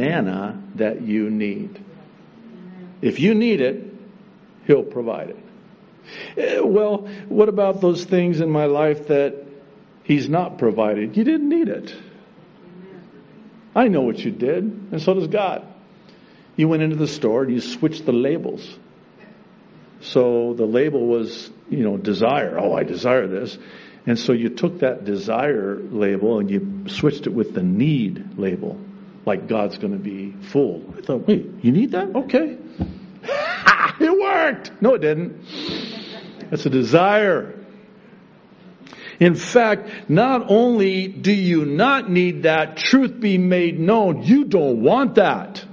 manna that you need. If you need it, He'll provide it. Eh, well, what about those things in my life that He's not provided? You didn't need it. I know what you did, and so does God. You went into the store and you switched the labels. So the label was, you know, desire. Oh, I desire this. And so you took that desire label and you switched it with the need label. Like God's going to be full. I thought, wait, you need that? Okay. it worked. No, it didn't. That's a desire. In fact, not only do you not need that truth be made known, you don't want that.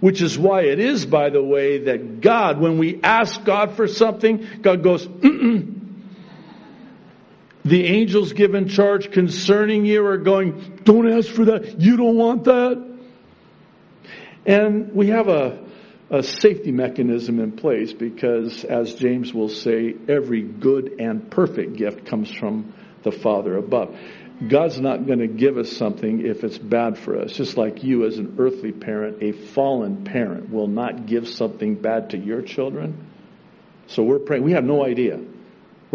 Which is why it is, by the way, that God, when we ask God for something, God goes, Mm-mm. The angels given charge concerning you are going, don't ask for that. You don't want that. And we have a, a safety mechanism in place because, as James will say, every good and perfect gift comes from the Father above. God's not going to give us something if it's bad for us. Just like you, as an earthly parent, a fallen parent will not give something bad to your children. So we're praying. We have no idea.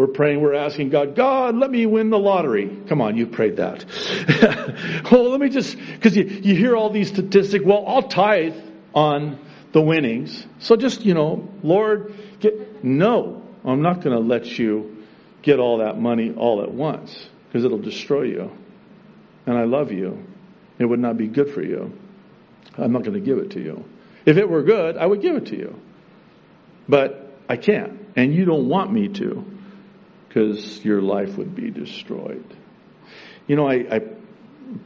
We're praying, we're asking God, God, let me win the lottery. Come on, you prayed that. oh, let me just, because you, you hear all these statistics. Well, I'll tithe on the winnings. So just, you know, Lord, get, no, I'm not going to let you get all that money all at once because it'll destroy you. And I love you. It would not be good for you. I'm not going to give it to you. If it were good, I would give it to you. But I can't. And you don't want me to because your life would be destroyed. You know, I, I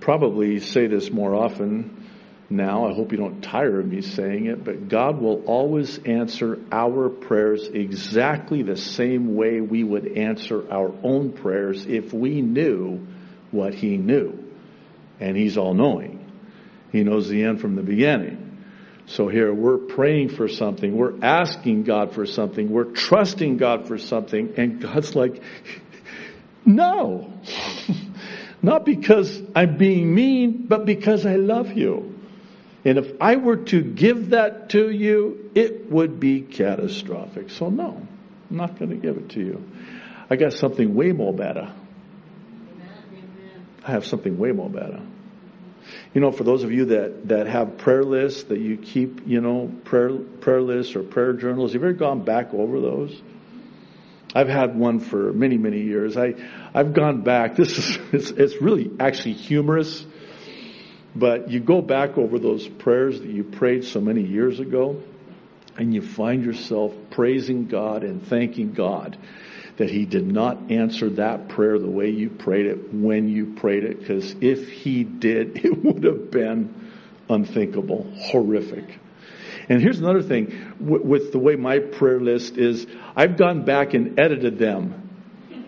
probably say this more often now. I hope you don't tire of me saying it, but God will always answer our prayers exactly the same way we would answer our own prayers if we knew what He knew. And He's all knowing. He knows the end from the beginning. So here we're praying for something, we're asking God for something, we're trusting God for something, and God's like, no. Not because I'm being mean, but because I love you. And if I were to give that to you, it would be catastrophic. So no, I'm not going to give it to you. I got something way more better. I have something way more better. You know, for those of you that, that have prayer lists that you keep, you know, prayer, prayer lists or prayer journals, have you ever gone back over those? I've had one for many, many years. I, I've gone back. This is, it's, it's really actually humorous but you go back over those prayers that you prayed so many years ago, and you find yourself praising God and thanking God that He did not answer that prayer the way you prayed it when you prayed it, because if He did, it would have been unthinkable, horrific. And here's another thing with the way my prayer list is, I've gone back and edited them.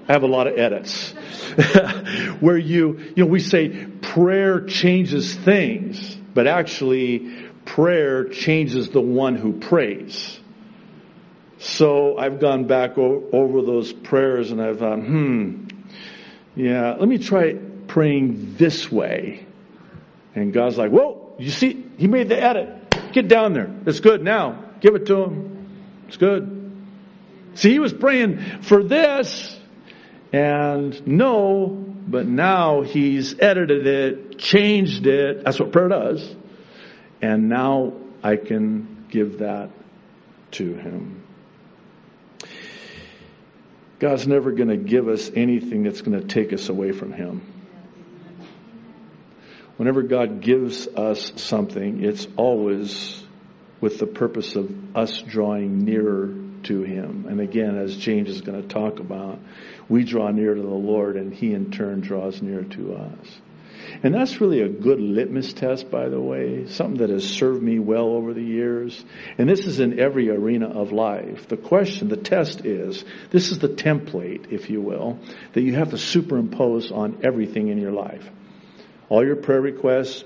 I have a lot of edits. Where you, you know, we say prayer changes things, but actually prayer changes the one who prays. So I've gone back o- over those prayers and I've thought, hmm, yeah, let me try praying this way. And God's like, whoa, you see, he made the edit. Get down there. It's good now. Give it to him. It's good. See, he was praying for this and no, but now he's edited it, changed it. That's what prayer does. And now I can give that to him. God's never going to give us anything that's going to take us away from him. Whenever God gives us something, it's always with the purpose of us drawing nearer to him. And again, as James is going to talk about, we draw near to the Lord and he in turn draws near to us. And that's really a good litmus test, by the way, something that has served me well over the years. And this is in every arena of life. The question, the test is, this is the template, if you will, that you have to superimpose on everything in your life. All your prayer requests,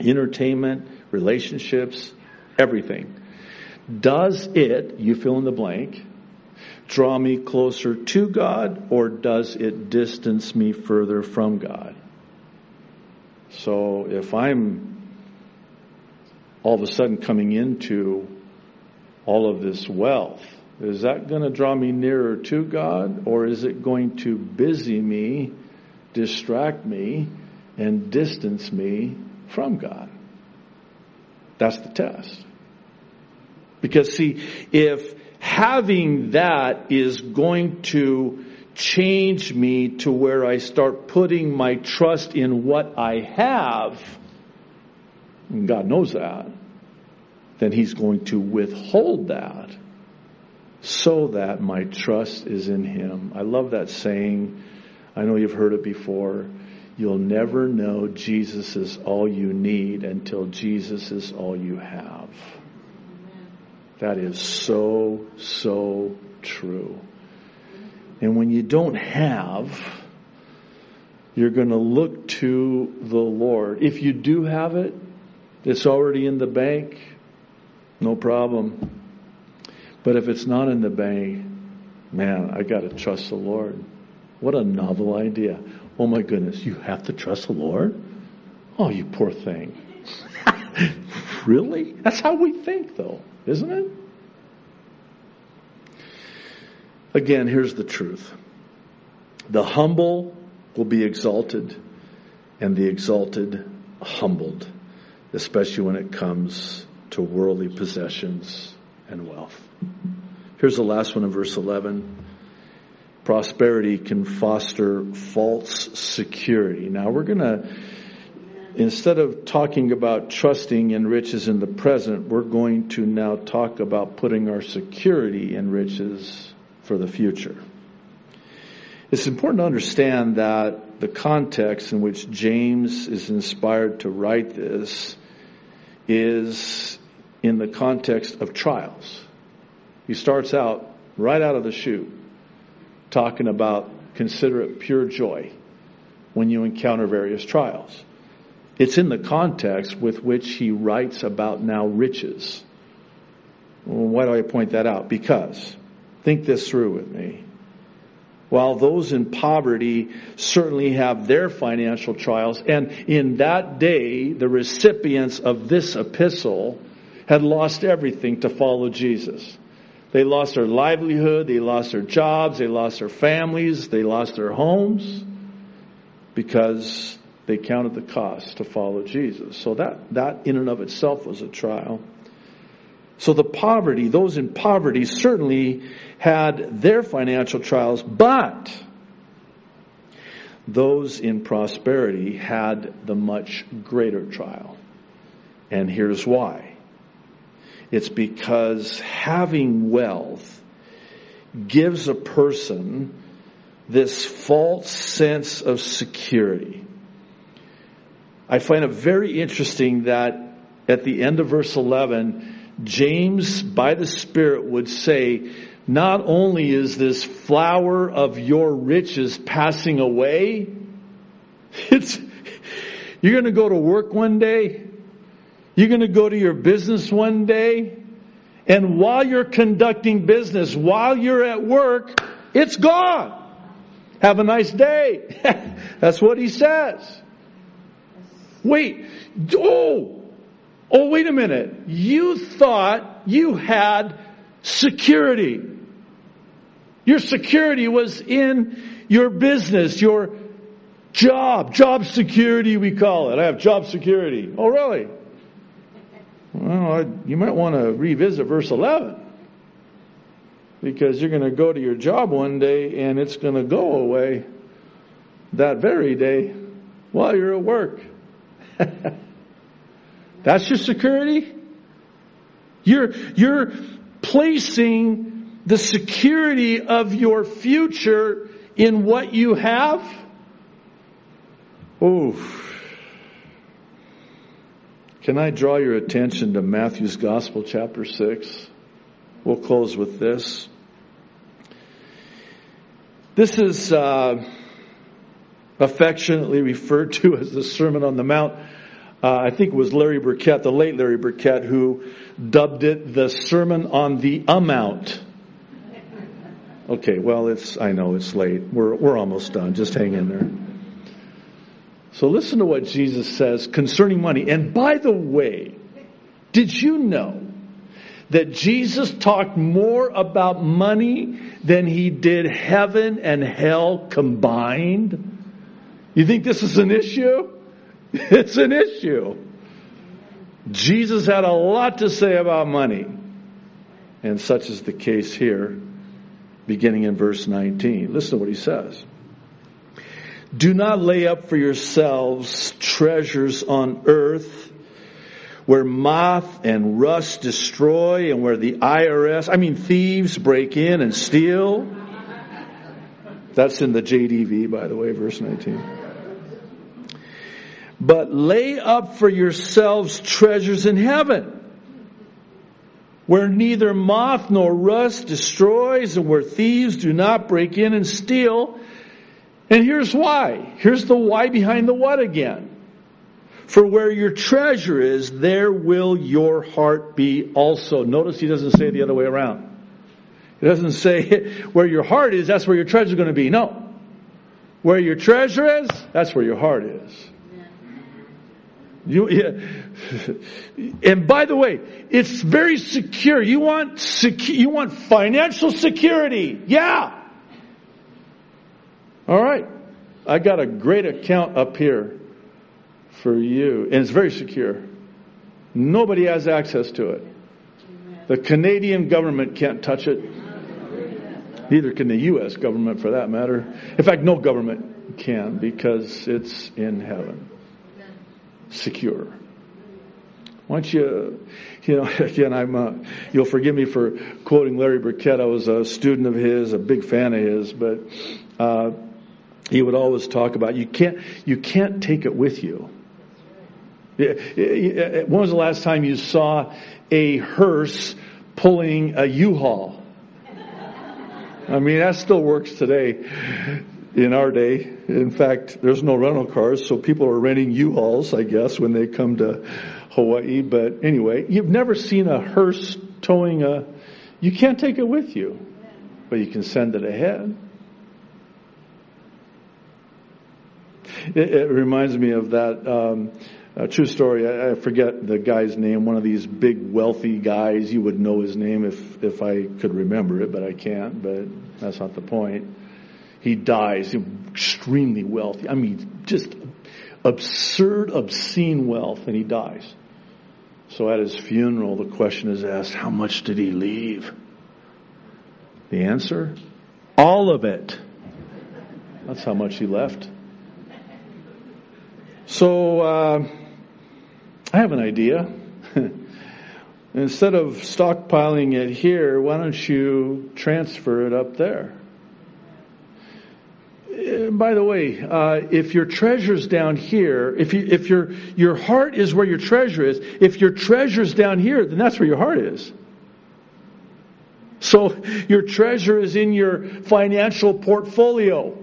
entertainment, relationships, everything. Does it, you fill in the blank, draw me closer to God or does it distance me further from God? So if I'm all of a sudden coming into all of this wealth, is that going to draw me nearer to God or is it going to busy me, distract me, and distance me from God? That's the test. Because see, if having that is going to change me to where I start putting my trust in what I have, and God knows that, then He's going to withhold that so that my trust is in Him. I love that saying. I know you've heard it before. You'll never know Jesus is all you need until Jesus is all you have. That is so, so true. And when you don't have, you're going to look to the Lord. If you do have it, it's already in the bank, no problem. But if it's not in the bank, man, I got to trust the Lord. What a novel idea. Oh my goodness, you have to trust the Lord? Oh, you poor thing. really? That's how we think, though, isn't it? Again, here's the truth the humble will be exalted, and the exalted humbled, especially when it comes to worldly possessions and wealth. Here's the last one in verse 11. Prosperity can foster false security. Now we're going to, instead of talking about trusting in riches in the present, we're going to now talk about putting our security in riches for the future. It's important to understand that the context in which James is inspired to write this is in the context of trials. He starts out right out of the chute talking about consider it pure joy when you encounter various trials. It's in the context with which he writes about now riches. Why do I point that out? Because Think this through with me. While those in poverty certainly have their financial trials, and in that day, the recipients of this epistle had lost everything to follow Jesus. They lost their livelihood, they lost their jobs, they lost their families, they lost their homes because they counted the cost to follow Jesus. So that, that in and of itself was a trial. So the poverty, those in poverty certainly had their financial trials, but those in prosperity had the much greater trial. And here's why. It's because having wealth gives a person this false sense of security. I find it very interesting that at the end of verse 11, James, by the Spirit, would say, not only is this flower of your riches passing away, it's, you're going to go to work one day, you're going to go to your business one day, and while you're conducting business, while you're at work, it's gone. Have a nice day. That's what he says. Wait, oh, Oh, wait a minute. You thought you had security. Your security was in your business, your job, job security we call it. I have job security. Oh, really? Well, you might want to revisit verse 11 because you're going to go to your job one day and it's going to go away that very day while you're at work. That's your security? You're, you're placing the security of your future in what you have? Oof. Can I draw your attention to Matthew's Gospel, chapter 6? We'll close with this. This is uh, affectionately referred to as the Sermon on the Mount. Uh, I think it was Larry Burkett, the late Larry Burkett, who dubbed it the Sermon on the Amount. Okay, well, it's, I know it's late. We're, we're almost done. Just hang in there. So listen to what Jesus says concerning money. And by the way, Did you know that Jesus talked more about money than he did heaven and hell combined? You think this is an issue? It's an issue. Jesus had a lot to say about money. And such is the case here, beginning in verse 19. Listen to what he says. Do not lay up for yourselves treasures on earth where moth and rust destroy and where the IRS, I mean thieves break in and steal. That's in the JDV, by the way, verse 19. But lay up for yourselves treasures in heaven where neither moth nor rust destroys and where thieves do not break in and steal. And here's why. Here's the why behind the what again. For where your treasure is, there will your heart be also. Notice he doesn't say the other way around. He doesn't say where your heart is, that's where your treasure is going to be. No. Where your treasure is, that's where your heart is. You, yeah. and by the way, it's very secure. You want secu- you want financial security. Yeah. All right. I got a great account up here for you. And it's very secure. Nobody has access to it. The Canadian government can't touch it. Neither can the U.S. government for that matter. In fact, no government can because it's in heaven. Secure. Once you, you know, again, I'm, uh, you'll forgive me for quoting Larry Burkett. I was a student of his, a big fan of his, but, uh, he would always talk about you can't you can't take it with you. When was the last time you saw a hearse pulling a U-Haul? I mean, that still works today in our day. In fact, there's no rental cars, so people are renting U-Hauls, I guess, when they come to Hawaii. But anyway, you've never seen a hearse towing a, you can't take it with you, but you can send it ahead. It, it reminds me of that um, true story. I, I, forget the guy's name. One of these big wealthy guys. You would know his name if if I could remember it, but I can't. But that's not the point. He dies. Extremely wealthy. I mean, just absurd, obscene wealth, and he dies. So at his funeral, the question is asked, how much did he leave? The answer? All of it. That's how much he left. So uh, I have an idea. Instead of stockpiling it here, why don't you transfer it up there? By the way, uh, if your treasure's down here, if you, if your your heart is where your treasure is, if your treasure's down here, then that's where your heart is. So your treasure is in your financial portfolio.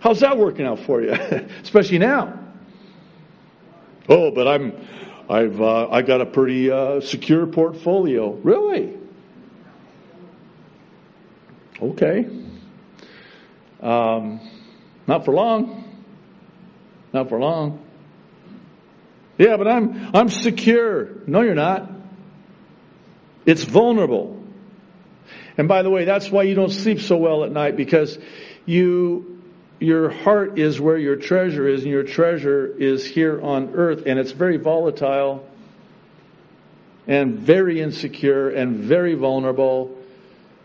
How's that working out for you? Especially now. Oh, but I'm, I've, uh, I got a pretty uh, secure portfolio. Really? Okay. Um, not for long. Not for long. Yeah, but I'm I'm secure. No, you're not. It's vulnerable. And by the way, that's why you don't sleep so well at night because you your heart is where your treasure is, and your treasure is here on earth, and it's very volatile and very insecure and very vulnerable.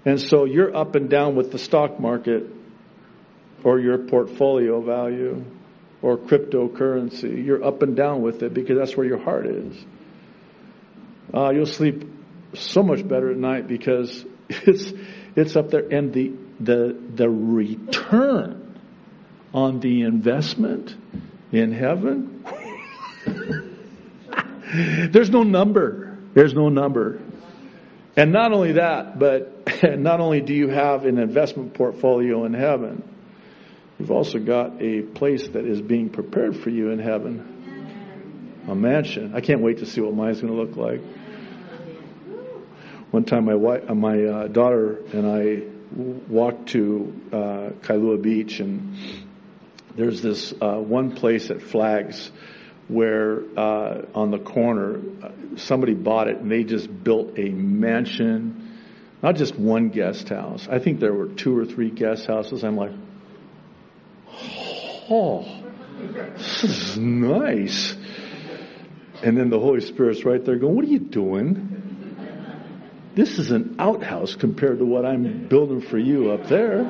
And so you're up and down with the stock market or your portfolio value or cryptocurrency. You're up and down with it because that's where your heart is. Uh, you'll sleep so much better at night because it's it's up there, and the the the return on the investment in heaven? There's no number. There's no number. And not only that, but not only do you have an investment portfolio in heaven, you've also got a place that is being prepared for you in heaven. A mansion. I can't wait to see what mine's going to look like. One time, my wife, uh, my uh, daughter and I walked to uh, Kailua Beach, and there's this uh, one place at Flags where uh, on the corner uh, somebody bought it and they just built a mansion, not just one guest house. I think there were two or three guest houses. I'm like, oh, this is nice. And then the Holy Spirit's right there going, What are you doing? This is an outhouse compared to what I'm building for you up there.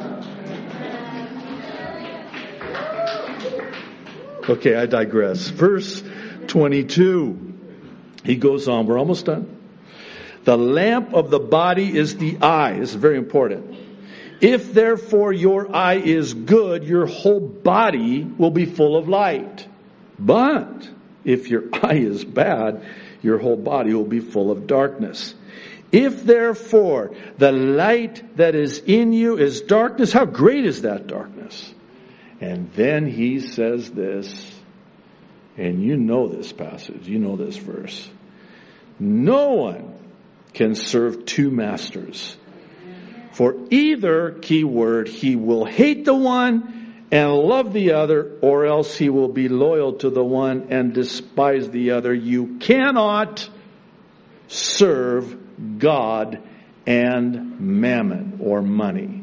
Okay, I digress. Verse 22. He goes on, we're almost done. The lamp of the body is the eye. This is very important. If therefore your eye is good, your whole body will be full of light. But if your eye is bad, your whole body will be full of darkness. If therefore the light that is in you is darkness, how great is that darkness? And then he says this, and you know this passage, you know this verse. No one can serve two masters. For either, keyword, he will hate the one and love the other, or else he will be loyal to the one and despise the other. You cannot serve God and mammon or money.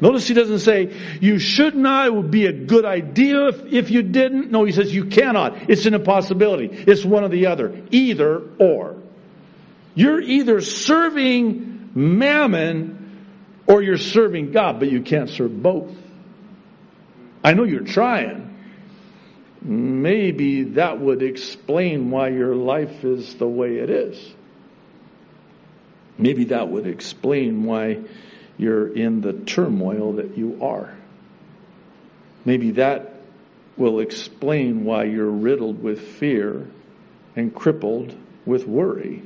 Notice he doesn't say, you should not, it would be a good idea if, if you didn't. No, he says you cannot. It's an impossibility. It's one or the other. Either or. You're either serving mammon or you're serving God, but you can't serve both. I know you're trying. Maybe that would explain why your life is the way it is. Maybe that would explain why you're in the turmoil that you are. Maybe that will explain why you're riddled with fear and crippled with worry.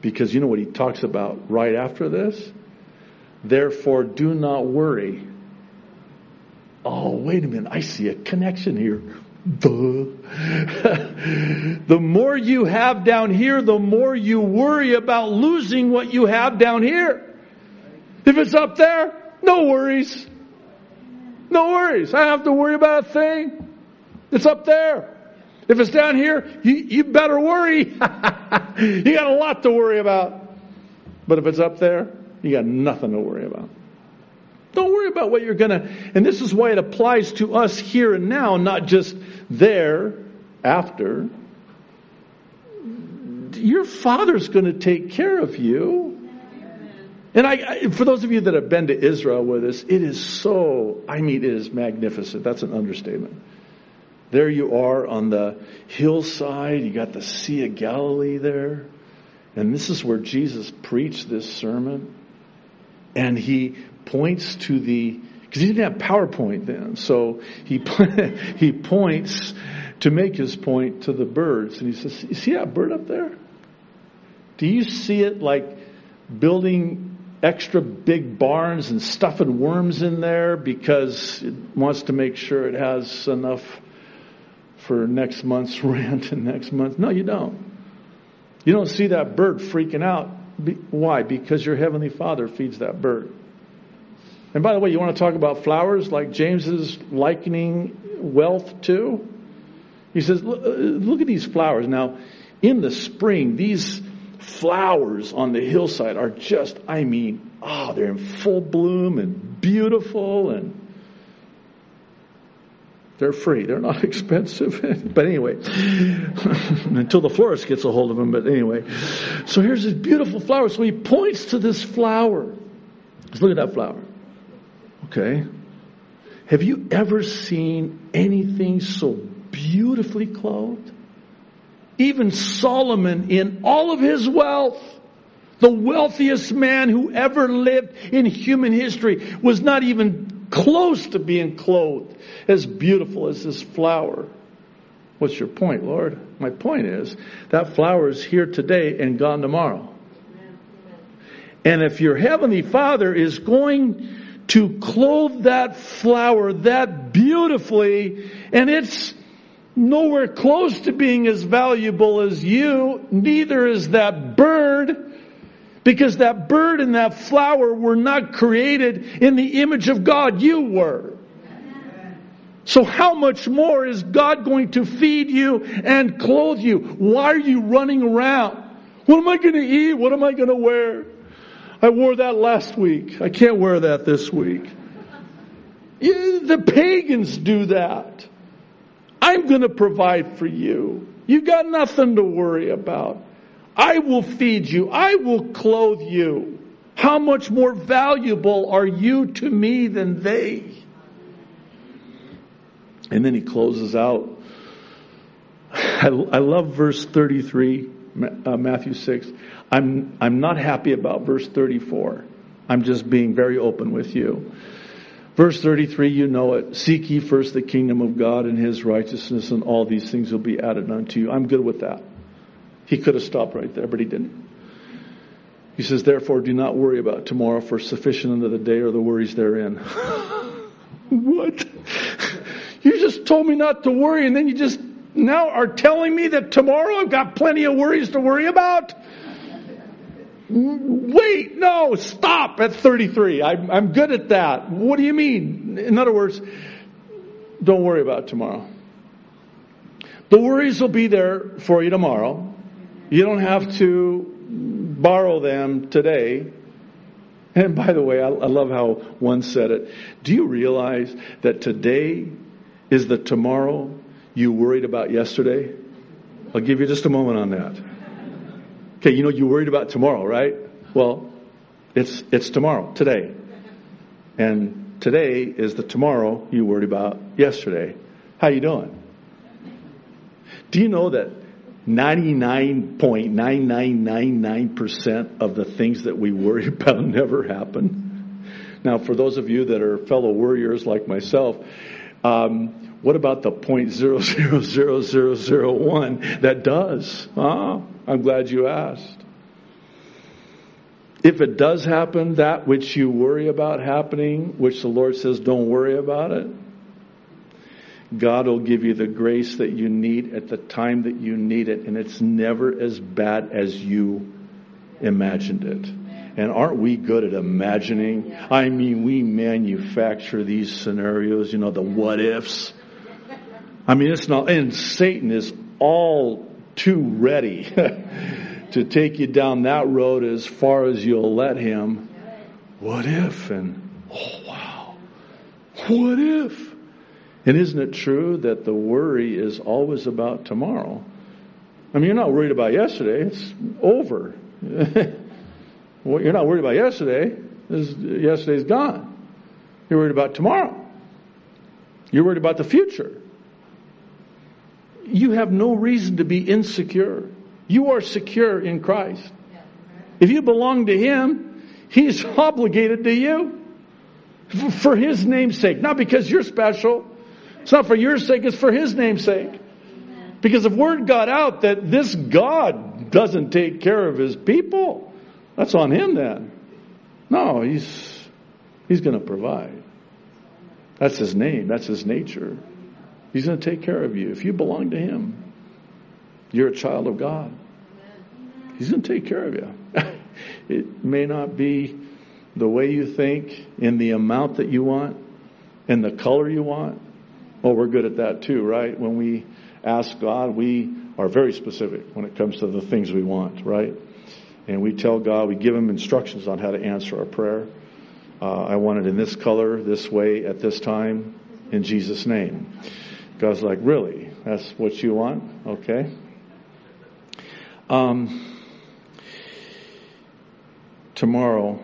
Because you know what he talks about right after this? Therefore, do not worry. Oh, wait a minute. I see a connection here. The more you have down here, the more you worry about losing what you have down here. If it's up there, no worries. No worries. I don't have to worry about a thing. It's up there. If it's down here, you, you better worry. you got a lot to worry about. But if it's up there, you got nothing to worry about. Don't worry about what you're going to. And this is why it applies to us here and now, not just there after. Your father's going to take care of you. And I, for those of you that have been to Israel with us, it is so, I mean, it is magnificent. That's an understatement. There you are on the hillside. You got the Sea of Galilee there. And this is where Jesus preached this sermon. And he points to the, because he didn't have PowerPoint then. So he, he points to make his point to the birds. And he says, You see that bird up there? Do you see it like building extra big barns and stuffing worms in there because it wants to make sure it has enough for next month's rent and next month. No, you don't. You don't see that bird freaking out. Why? Because your heavenly Father feeds that bird. And by the way, you want to talk about flowers like James is likening wealth to? He says, uh, look at these flowers. Now, in the spring, these flowers on the hillside are just, I mean, oh, they're in full bloom and beautiful and they're free. They're not expensive. but anyway, until the florist gets a hold of them. But anyway, so here's this beautiful flower. So he points to this flower. Let's look at that flower. Okay. Have you ever seen anything so beautifully clothed? Even Solomon, in all of his wealth, the wealthiest man who ever lived in human history, was not even close to being clothed as beautiful as this flower. What's your point, Lord? My point is that flower is here today and gone tomorrow. And if your heavenly Father is going to clothe that flower that beautifully, and it's nowhere close to being as valuable as you. Neither is that bird. Because that bird and that flower were not created in the image of God. You were. So how much more is God going to feed you and clothe you? Why are you running around? What am I going to eat? What am I going to wear? I wore that last week. I can't wear that this week. The pagans do that. I'm going to provide for you. You've got nothing to worry about. I will feed you. I will clothe you. How much more valuable are you to me than they? And then he closes out. I, I love verse 33, uh, Matthew 6. I'm, I'm not happy about verse 34. I'm just being very open with you. Verse 33, you know it. Seek ye first the kingdom of God and his righteousness, and all these things will be added unto you. I'm good with that. He could have stopped right there, but he didn't. He says, therefore, do not worry about tomorrow, for sufficient unto the day are the worries therein. what? You just told me not to worry, and then you just now are telling me that tomorrow I've got plenty of worries to worry about? Wait, no, stop at 33. I'm, I'm good at that. What do you mean? In other words, don't worry about tomorrow. The worries will be there for you tomorrow. You don't have to borrow them today. And by the way, I, love how one said it. Do you realize that today is the tomorrow you worried about yesterday? I'll give you just a moment on that. Okay, you know you worried about tomorrow, right? Well, it's it's tomorrow, today. And today is the tomorrow you worried about yesterday. How you doing? Do you know that 99.9999% of the things that we worry about never happen? Now, for those of you that are fellow worriers like myself, um, what about the point zero zero zero zero zero one that does? Ah, I'm glad you asked. If it does happen, that which you worry about happening, which the Lord says don't worry about it, God will give you the grace that you need at the time that you need it, and it's never as bad as you imagined it. And aren't we good at imagining? I mean, we manufacture these scenarios, you know, the what ifs. I mean, it's not, and Satan is all too ready to take you down that road as far as you'll let him. What if? And, oh wow. What if? And isn't it true that the worry is always about tomorrow? I mean, you're not worried about yesterday. It's over. What you're not worried about yesterday is yesterday's gone. You're worried about tomorrow. You're worried about the future. You have no reason to be insecure. You are secure in Christ. If you belong to Him, He's obligated to you for His name's sake. Not because you're special. It's not for your sake, it's for His name's sake. Because if word got out that this God doesn't take care of His people, that's on him then. No, he's he's going to provide. That's his name. That's his nature. He's going to take care of you. If you belong to him, you're a child of God. He's going to take care of you. it may not be the way you think, in the amount that you want, in the color you want. Well, we're good at that too, right? When we ask God, we are very specific when it comes to the things we want, right? and we tell God, we give Him instructions on how to answer our prayer. Uh, I want it in this color, this way, at this time, in Jesus' name. God's like, really? That's what you want? Okay. Um, tomorrow,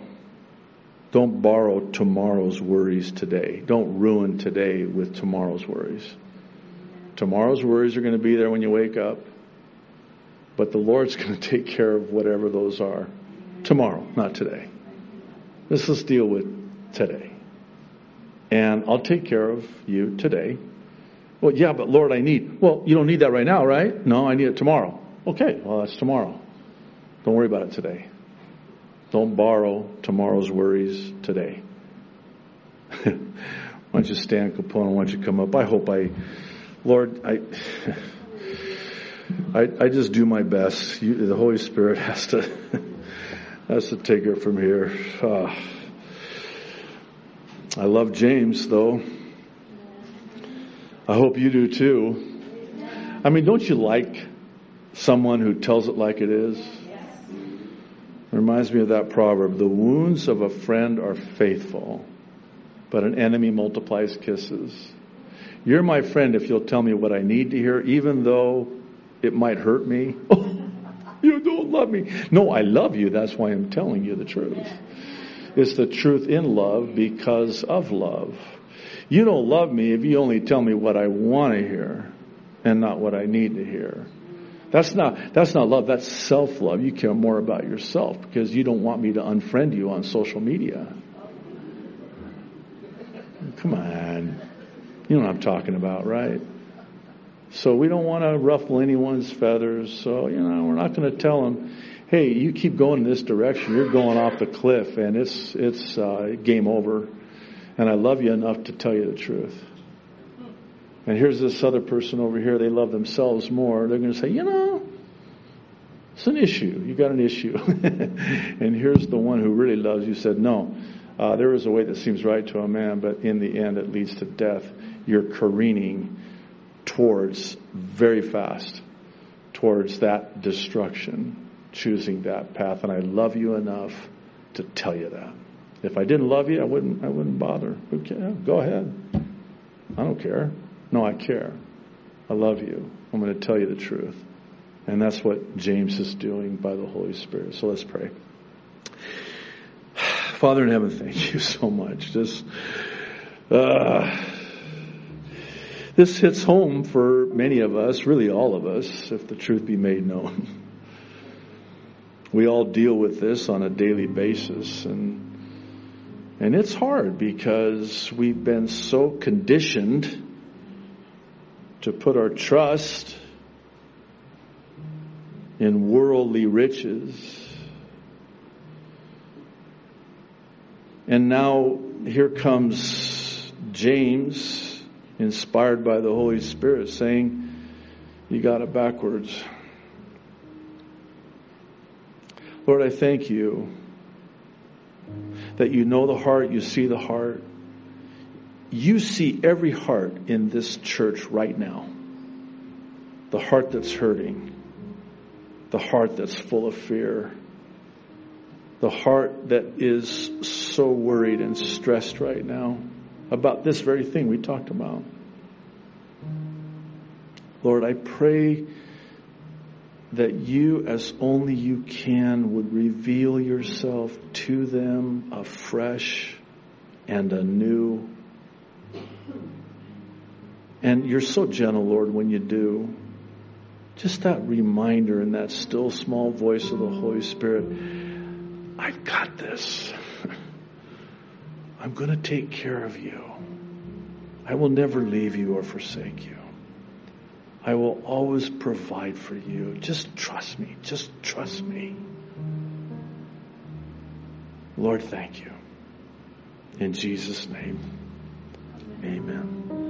don't borrow tomorrow's worries today. Don't ruin today with tomorrow's worries. Tomorrow's worries are going to be there when you wake up. But the Lord's going to take care of whatever those are tomorrow, not today. Let's just deal with today. And I'll take care of you today. Well, yeah, but Lord, I need. Well, you don't need that right now, right? No, I need it tomorrow. Okay, well, that's tomorrow. Don't worry about it today. Don't borrow tomorrow's worries today. why don't you stand, Capone? Why don't you come up? I hope I, Lord, I. I, I just do my best. You, the Holy Spirit has to has to take it from here. Uh, I love James though. I hope you do too. I mean, don't you like someone who tells it like it is? It reminds me of that proverb the wounds of a friend are faithful, but an enemy multiplies kisses. You're my friend if you'll tell me what I need to hear, even though it might hurt me. you don't love me. No, I love you. That's why I'm telling you the truth. It's the truth in love because of love. You don't love me if you only tell me what I want to hear and not what I need to hear. That's not, that's not love. That's self-love. You care more about yourself because you don't want me to unfriend you on social media. Come on. You know what I'm talking about, right? So we don't want to ruffle anyone's feathers. So, you know, we're not going to tell them, hey, you keep going in this direction. You're going off the cliff and it's, it's, uh, game over and I love you enough to tell you the truth. And here's this other person over here, they love themselves more. They're going to say, you know, it's an issue. You got an issue. and here's the one who really loves you said, no, uh, there is a way that seems right to a man, but in the end it leads to death. You're careening towards, very fast, towards that destruction, choosing that path. And I love you enough to tell you that. If I didn't love you, I wouldn't. I wouldn't bother. Okay, go ahead. I don't care. No, I care. I love you. I'm going to tell you the truth, and that's what James is doing by the Holy Spirit. So let's pray. Father in heaven, thank you so much. This, uh, this hits home for many of us, really all of us, if the truth be made known. We all deal with this on a daily basis, and and it's hard because we've been so conditioned to put our trust in worldly riches. And now here comes James, inspired by the Holy Spirit, saying, You got it backwards. Lord, I thank you that you know the heart, you see the heart. You see every heart in this church right now. The heart that's hurting, the heart that's full of fear, the heart that is so worried and stressed right now about this very thing we talked about. Lord, I pray that you, as only you can, would reveal yourself to them afresh and anew. And you're so gentle, Lord, when you do. Just that reminder and that still small voice of the Holy Spirit I've got this. I'm going to take care of you. I will never leave you or forsake you. I will always provide for you. Just trust me. Just trust me. Lord, thank you. In Jesus' name, amen.